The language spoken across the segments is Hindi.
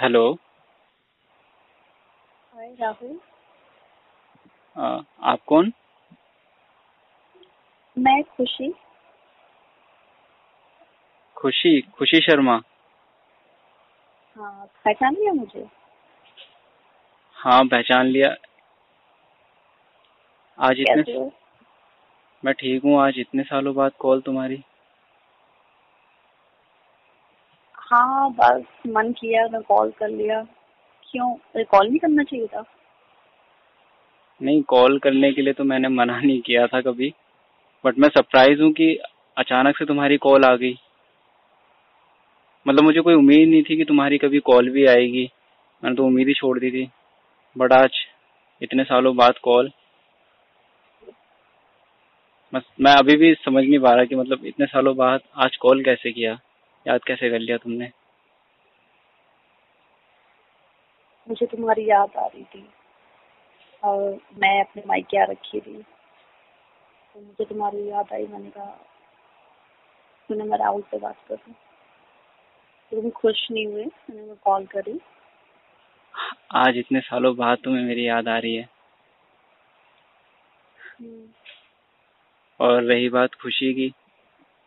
हेलो हाय राहुल आप कौन? मैं खुशी। खुशी खुशी शर्मा। हाँ पहचान लिया मुझे? हाँ पहचान लिया। आज इतने मैं ठीक हूँ आज इतने सालों बाद कॉल तुम्हारी। हाँ बस, मन किया, मैं कॉल कर लिया। क्यों? कॉल नहीं करना चाहिए था। नहीं कॉल करने के लिए तो मैंने मना नहीं किया था कभी। बट मैं सरप्राइज़ हूँ कि अचानक से तुम्हारी कॉल आ गई। मतलब मुझे कोई उम्मीद नहीं थी कि तुम्हारी कभी कॉल भी आएगी। मैंने तो उम्मीद ही छोड़ दी थी। बट आज इतने सालों बाद कॉल मैं अभी भी समझ नहीं पा रहा कि मतलब इतने सालों बाद आज कॉल कैसे किया। याद कैसे कर लिया तुमने? मुझे तुम्हारी याद आ रही थी। और मैं अपने मायके आ रखी थी। तो मुझे तुम्हारी याद आई मैंने कहा मैंने मैं राहुल से बात करूँ तो तुम खुश नहीं हुए? मैंने मैं कॉल करी। आज इतने सालों बाद तुम्हें मेरी याद आ रही है। हम्म, और रही बात खुशी की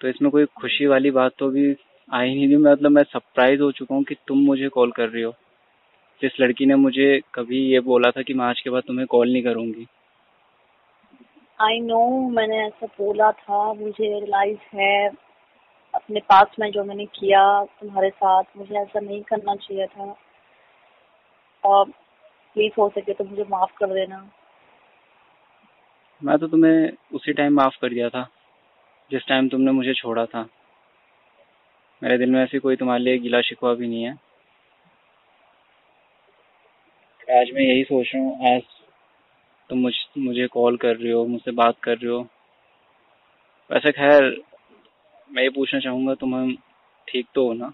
तो इसमें कोई खुशी वाली बात तो अभी आई नहीं थी मतलब मैं सरप्राइज़ हो चुका हूँ कि तुम मुझे कॉल कर रही हो। जिस लड़की ने मुझे कभी ये बोला था कि मैं आज के बाद तुम्हें कॉल नहीं करूँगी। आई नो मैंने ऐसा बोला था मुझे रियलाइज़ है अपने पास में जो मैंने किया तुम्हारे साथ मुझे ऐसा नहीं करना चाहिए था। और प्लीज़ हो सके तो मुझे माफ़ कर देना। मैं तो तुम्हें उसी टाइम माफ़ कर दिया था जिस टाइम तुमने मुझे छोड़ा था। मेरे दिल में ऐसी कोई तुम्हारे लिए गिला शिकवा भी नहीं है। आज मैं यही सोच रहा हूँ आज तुम मुझ मुझे कॉल कर रही हो मुझसे बात कर रही हो। वैसे खैर मैं ये पूछना चाहूँगा तुम हम ठीक तो हो ना?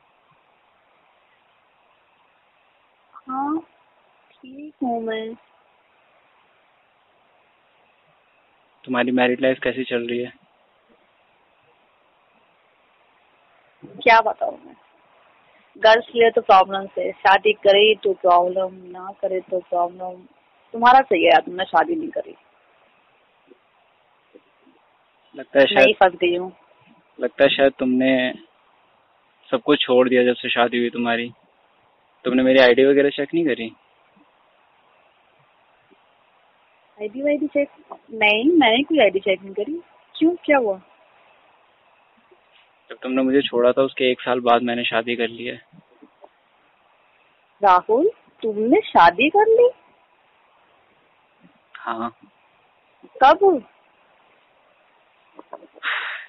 हाँ ठीक हूँ मैं। तुम्हारी मैरिड लाइफ कैसी चल रही है? क्या बताऊ मैं? गर्ल्स लिए तो प्रॉब्लम है। शादी करे तो प्रॉब्लम ना करे तो प्रॉब्लम तुम्हारा सही है तुमने शादी नहीं करी। लगता है शायद फंस गई हूँ। लगता है शायद तुमने सब कुछ छोड़ दिया जब से शादी हुई तुम्हारी। तुमने मेरी आईडी वगैरह चेक नहीं करी? आईडी वाईडी चेक नहीं मैंने कोई आईडी चेक नहीं करी। क्यों? क्या हुआ? जब तुमने मुझे छोड़ा था उसके एक साल बाद मैंने शादी कर ली है। राहुल तुमने शादी कर ली? हाँ। कब?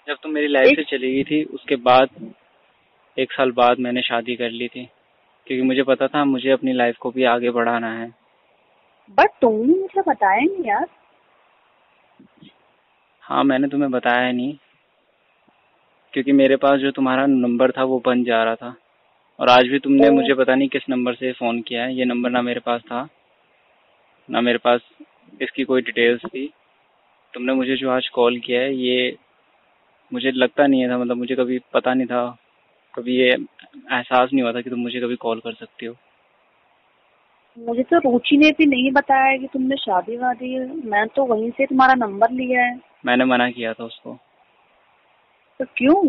जब तुम मेरी लाइफ से चली गई थी उसके बाद एक साल बाद मैंने शादी कर ली थी। क्योंकि मुझे पता था मुझे अपनी लाइफ को भी आगे बढ़ाना है। बट तुमने मुझे बताया नहीं यार। हाँ मैंने तुम्हें बताया नहीं। क्योंकि मेरे पास जो तुम्हारा नंबर था वो बन जा रहा था। और आज भी तुमने मुझे पता नहीं किस नंबर से फ़ोन किया है। ये नंबर ना मेरे पास था ना मेरे पास इसकी कोई डिटेल्स थी। तुमने मुझे जो आज कॉल किया है ये मुझे लगता नहीं था मतलब मुझे कभी पता नहीं था। कभी ये एहसास नहीं हुआ था कि तुम मुझे कभी कॉल कर सकती हो। मुझे तो रुचि ने भी नहीं बताया कि तुमने शादी वादी। मैं तो वहीं से तुम्हारा नंबर लिया है। मैंने मना किया था उसको। तो क्यों?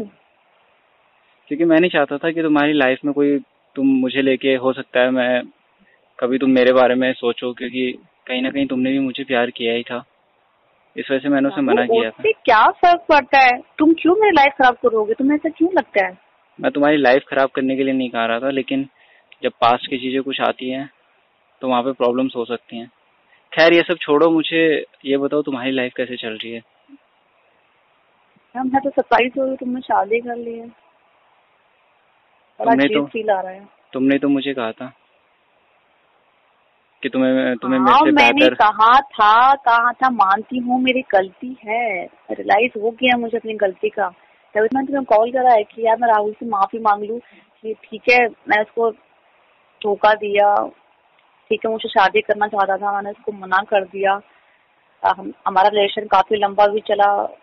क्योंकि मैं नहीं चाहता था कि तुम्हारी लाइफ में कोई तुम मुझे लेके हो सकता है मैं कभी तुम मेरे बारे में सोचो क्योंकि कहीं ना कहीं तुमने भी मुझे प्यार किया ही था। इस वजह से मैंने उसे मना किया था। क्या फ़र्क पड़ता है? तुम क्यों मेरी लाइफ खराब करोगे? तुम्हें ऐसा क्यों लगता है? मैं तुम्हारी लाइफ खराब करने के लिए नहीं कह रहा था लेकिन जब पास्ट की चीज़ें कुछ आती हैं तो वहाँ पे प्रॉब्लम्स हो सकती हैं। खैर ये सब छोड़ो मुझे ये बताओ तुम्हारी लाइफ कैसे चल रही है? मैम मैं तो सरप्राइज़ हो गई तुमने शादी कर ली है। बड़ा तो- फील आ रहा है। तुमने तो मुझे कहा था कि तुम्हें तुम्हें हाँ मेरे से मैंने बेहतर कहा था कहा था मानती हूँ मेरी गलती है। रियलाइज़ हो गया मुझे अपनी गलती का। तभी मैंने तुम्हें कॉल करा है कि यार मैं राहुल से माफ़ी मांग लूँ कि ठीक है मैं उसको धोखा दिया। ठीक है मुझे शादी करना चाहता था मैंने उसको मना कर दिया। हम हमारा रिलेशन काफ़ी लंबा भी चला।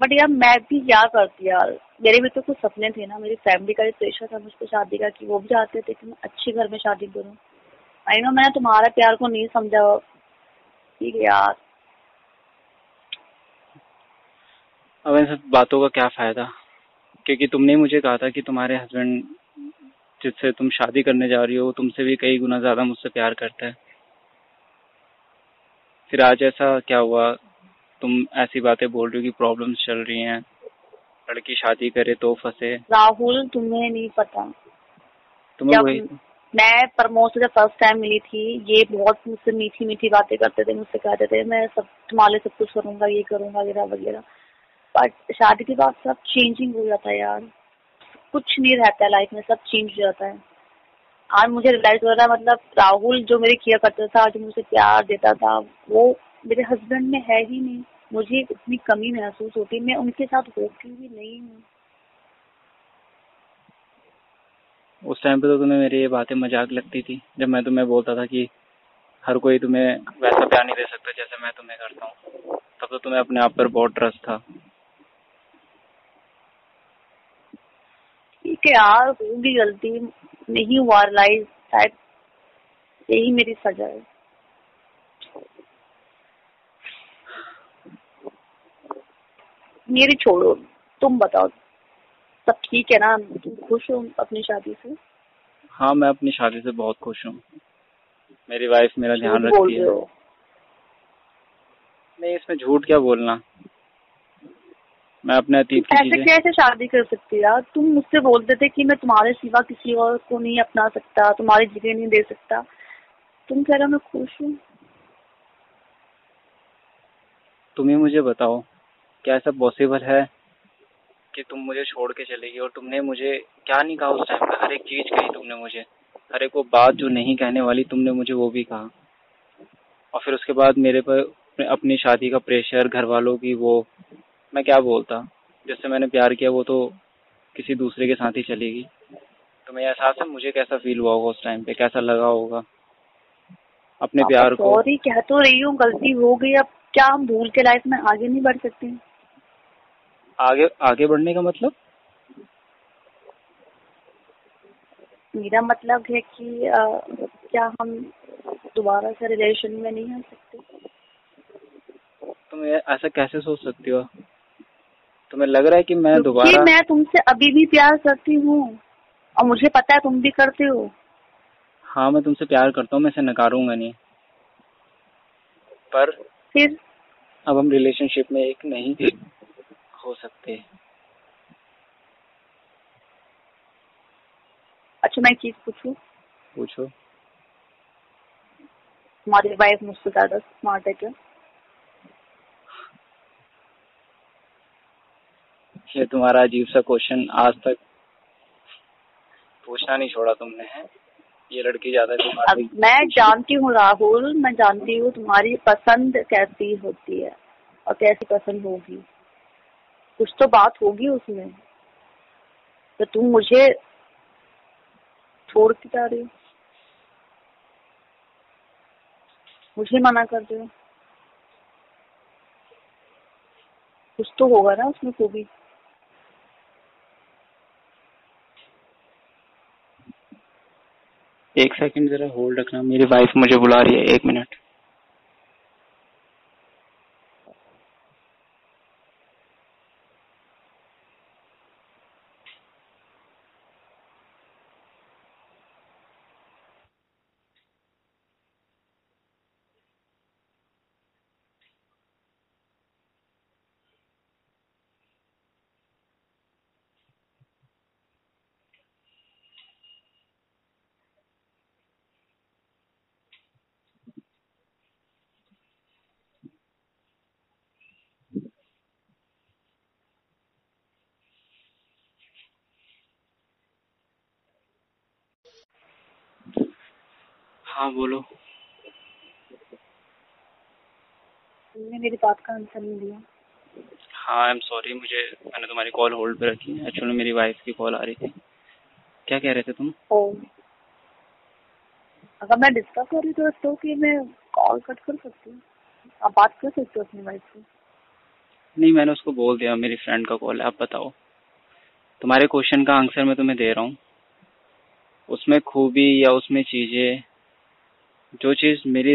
बट यार, मैं भी क्या करती यार? मेरे भी तो कुछ सपने थे ना। मेरी फैमिली का भी प्रेशर था मुझ पर शादी का कि वो भी चाहते थे कि मैं अच्छे घर में शादी करूँ। आई नो मैंने तुम्हारा प्यार को नहीं समझा। ठीक है यार। अब इन सब बातों का क्या फ़ायदा? क्योंकि तुमने मुझे कहा था कि तुम्हारे हस्बैंड जिससे तुम शादी करने जा रही हो तुमसे भी कई गुना ज़्यादा मुझसे प्यार करता है। फिर आज ऐसा क्या हुआ? तुम ऐसी बातें बोल रही हो कि प्रॉब्लम्स चल रही हैं। लड़की शादी करे तो फंसे। राहुल तुम्हें नहीं पता। तुम्हें वही मैं प्रमोद से जब फ़र्स्ट टाइम मिली थी ये बहुत मुझसे मीठी मीठी बातें करते थे मुझसे कहते थे मैं सब तुम्हारे सब कुछ करूँगा ये करूँगा वगैरह वगैरह। बट शादी के बाद सब चेंजिंग हो जाता है यार। कुछ नहीं रहता है लाइफ में सब चेंज हो जाता है। आज मुझे रिलाइज हो रहा है मतलब राहुल जो मेरे किया करता था जो मुझे प्यार देता था वो मेरे हस्बैंड में है ही नहीं। मुझे इतनी कमी महसूस होती मैं उनके साथ होती भी नहीं हूँ। उस टाइम पे तो तुम्हें मेरी ये बातें मज़ाक लगती थी जब मैं तुम्हें बोलता था कि हर कोई तुम्हें वैसा प्यार नहीं दे सकता जैसे मैं तुम्हें करता हूँ। तब तो तुम्हें अपने आप पर बहुत ट्रस्ट था। ठीक है यार होगी गलती नहीं हुआ रिलाइज शायद यही मेरी सजा है। मेरी छोड़ो तुम बताओ। सब ठीक है ना? तुम खुश हो अपनी शादी से? हाँ मैं अपनी शादी से बहुत खुश हूँ। मेरी वाइफ मेरा ध्यान रखती है। नहीं इसमें झूठ क्या बोलना? मैं अपने अतीत की ऐसे कैसे शादी कर सकती यार? तुम मुझसे बोलते थे कि मैं तुम्हारे सिवा किसी और को नहीं अपना सकता तुम्हारी जगह नहीं दे सकता। तुम कह रहे हो मैं खुश हूँ। तुम ही मुझे बताओ। क्या ऐसा पॉसिबल है? कि तुम मुझे छोड़ के चलेगी और तुमने मुझे क्या नहीं कहा उस टाइम पे? हर एक चीज़ कही तुमने मुझे। हर एक वो बात जो नहीं कहने वाली तुमने मुझे वो भी कहा। और फिर उसके बाद मेरे पर अपनी शादी का प्रेशर घर वालों की वो मैं क्या बोलता? जिससे मैंने प्यार किया वो तो किसी दूसरे के साथ ही चलेगी। तो मेरे एहसास है मुझे कैसा फील हुआ होगा उस टाइम पे? कैसा लगा होगा? अपने प्यार को सॉरी कह तो रही हूँ गलती हो गई। अब क्या हम भूल के लाइफ में आगे नहीं बढ़ सकते? आगे आगे बढ़ने का मतलब? मेरा मतलब है कि आ, क्या हम दोबारा से रिलेशन में नहीं आ सकते? तुम ऐसा कैसे सोच सकती हो? तुम्हें लग रहा है कि मैं दोबारा मैं तुमसे अभी भी प्यार करती हूँ और मुझे पता है तुम भी करते हो। हाँ मैं तुमसे प्यार करता हूँ मैं इसे नकारूँगा नहीं। पर फिर? अब हम रिलेशनशिप में एक नहीं हो सकते हैं। अच्छा मैं चीज़ पूछू? पूछो। तुम्हारी वाइफ मुझसे ज़्यादा स्मार्ट है क्या? ये तुम्हारा अजीब सा क्वेश्चन आज तक पूछना नहीं छोड़ा तुमने है? ये लड़की ज़्यादा अब मैं जानती हूँ राहुल मैं जानती हूँ तुम्हारी पसंद कैसी होती है और कैसी पसंद होगी। कुछ तो बात होगी उसमें। तो तुम मुझे छोड़ के जा रही हो। मुझे मना कर हो। कुछ तो होगा ना उसमें खूबी एक सेकंड जरा होल्ड रखना, मेरी वाइफ मुझे बुला रही है, एक मिनट हाँ बोलो। तुमने मेरी बात का आंसर नहीं दिया। हाँ आई एम सॉरी मुझे मैंने तुम्हारी कॉल होल्ड पे रखी एक्चुअली मेरी वाइफ की कॉल आ रही थी। क्या कह रहे थे तुम? ओ। अगर मैं डिस्कस कर रही तो तो कि मैं कॉल कट कर सकती हूँ। आप बात कर सकते हो अपनी वाइफ से। नहीं मैंने उसको बोल दिया मेरी फ्रेंड का कॉल है आप बताओ। तुम्हारे क्वेश्चन का आंसर मैं तुम्हें दे रहा हूँ। उसमें खूबी या उसमें चीज़ें जो चीज़ मेरी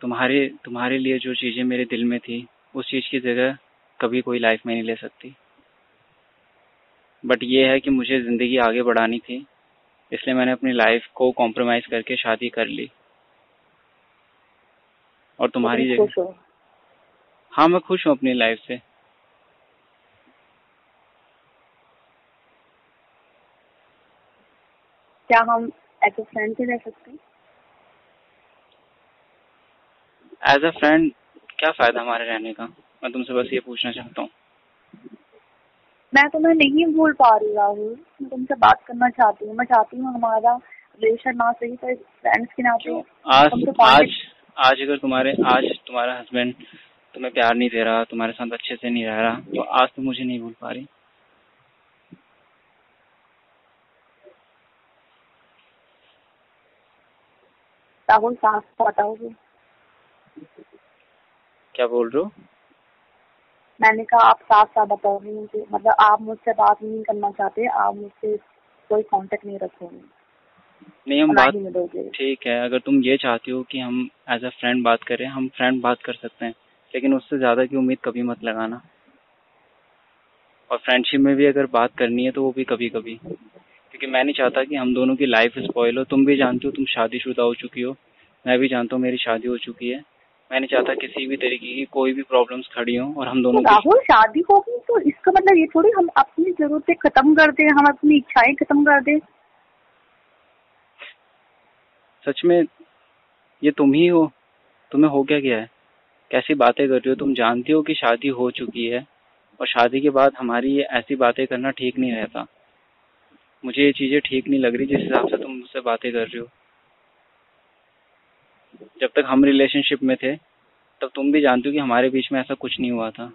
तुम्हारे तुम्हारे लिए जो चीज़ें मेरे दिल में थी उस चीज़ की जगह कभी कोई लाइफ में नहीं ले सकती। बट ये है कि मुझे ज़िंदगी आगे बढ़ानी थी इसलिए मैंने अपनी लाइफ को कॉम्प्रोमाइज करके शादी कर ली। और तुम्हारी जगह हाँ? मैं खुश हूँ अपनी लाइफ से। क्या हम एज फ्रेंड भी रह सकते हैं? एज अ फ्रेंड क्या फ़ायदा हमारे रहने का? मैं तुमसे बस ये पूछना चाहता हूँ। मैं तुम्हें नहीं भूल पा रही राहुल। मैं तुमसे बात करना चाहती हूँ। मैं चाहती हूँ हमारा रिलेशन ना सही पर फ्रेंड्स के नाते आज आज आज अगर तुम्हारे आज तुम्हारा हस्बैंड तुम्हें प्यार नहीं दे रहा तुम्हारे साथ अच्छे से नहीं रह रहा तो आज तो मुझे नहीं भूल पा रही। राहुल साफ़ बताओगे क्या बोल रहे हो? मैंने कहा आप साफ़ साफ़ बताओगे मुझे मतलब आप मुझसे बात नहीं करना चाहते आप मुझसे कोई कांटेक्ट नहीं रखोगे। नहीं हम बात ठीक है अगर तुम ये चाहती हो कि हम एज अ फ्रेंड बात करें हम फ्रेंड बात कर सकते हैं लेकिन उससे ज़्यादा की उम्मीद कभी मत लगाना। और फ्रेंडशिप में भी अगर बात करनी है तो वो भी कभी कभी क्योंकि मैं नहीं चाहता कि हम दोनों की लाइफ स्पॉइल हो। तुम भी जानती हो तुम शादीशुदा हो चुकी हो। मैं भी जानता हूँ मेरी शादी हो चुकी है। मैं नहीं चाहता किसी भी तरीके की कोई भी प्रॉब्लम्स खड़ी हो और हम दोनों तो राहुल शादी होगी तो इसका मतलब ये थोड़ी हम अपनी जरूरतें खत्म कर दें हम अपनी इच्छाएँ खत्म कर दें? सच में ये तुम ही हो तुम्हें हो क्या गया है? कैसी बातें कर रही हो? तुम जानती हो कि शादी हो चुकी है और शादी के बाद हमारी ये ऐसी बातें करना ठीक नहीं रहता। मुझे ये चीज़ें ठीक नहीं लग रही जिस हिसाब से तुम मुझसे बातें कर रही हो। जब तक हम रिलेशनशिप में थे तब तुम भी जानती हो कि हमारे बीच में ऐसा कुछ नहीं हुआ था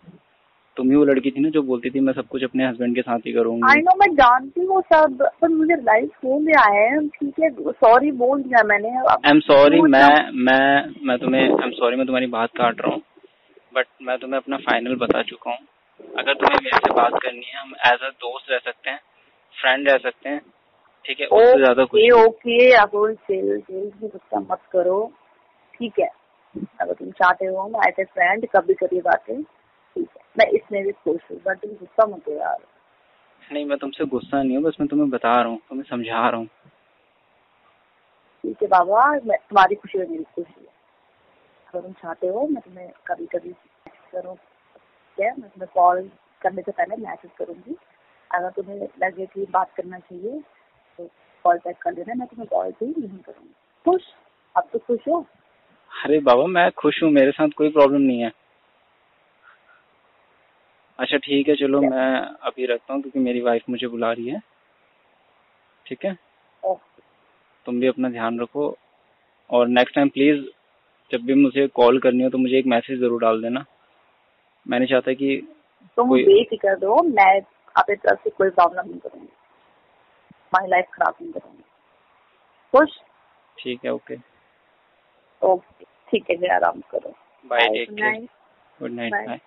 तुम ही वो लड़की थी ना जो बोलती थी मैं सब कुछ अपने हस्बैंड के साथ ही करूँगी आई नो मैं जानती हूँ सब पर मुझे लाइफ हो गया है ठीक है सॉरी बोल दिया मैंने आई एम सॉरी मैं मैं मैं तुम्हें आई एम सॉरी मैं तुम्हारी बात काट रहा हूँ बट मैं तुम्हें अपना फाइनल बता चुका हूँ अगर तुम्हें मेरे से बात करनी है हम एज अ दोस्त रह सकते हैं फ्रेंड रह सकते हैं ठीक है उससे ज़्यादा कुछ ओके चिल मत करो ठीक है। अगर तुम चाहते हो मैं एज ए फ्रेंड कभी कभी बातें ठीक है। मैं इसमें भी खुश हूँ बट तुम गुस्सा मत हो यार। नहीं मैं तुमसे गुस्सा नहीं हूँ बस मैं तुम्हें बता रहा हूँ तुम्हें समझा रहा हूँ। ठीक है बाबा मैं तुम्हारी खुशी में मेरी खुशी है। अगर तुम चाहते हो मैं तुम्हें कभी कभी करूँ ठीक है? मैं तुम्हें कॉल करने से पहले मैसेज करूँगी। अगर तुम्हें लगे कि बात करना चाहिए तो कॉल बैक कर लेना मैं तुम्हें कॉल भी नहीं करूँगी। खुश? अब तो खुश हो? अरे बाबा मैं खुश हूँ मेरे साथ कोई प्रॉब्लम नहीं है। अच्छा ठीक है चलो मैं अभी रखता हूँ क्योंकि मेरी वाइफ मुझे बुला रही है। ठीक है? तुम भी अपना ध्यान रखो। और नेक्स्ट टाइम प्लीज़ जब भी मुझे कॉल करनी हो तो मुझे एक मैसेज ज़रूर डाल देना। मैं नहीं चाहता कि तुम बेफिक्र दो मैं आपकी तरफ़ से कोई प्रॉब्लम नहीं करूँगी। हमारी लाइफ खराब नहीं करूँगी। खुश? ठीक है ओके ओके ठीक है जी आराम करो। Bye good night bye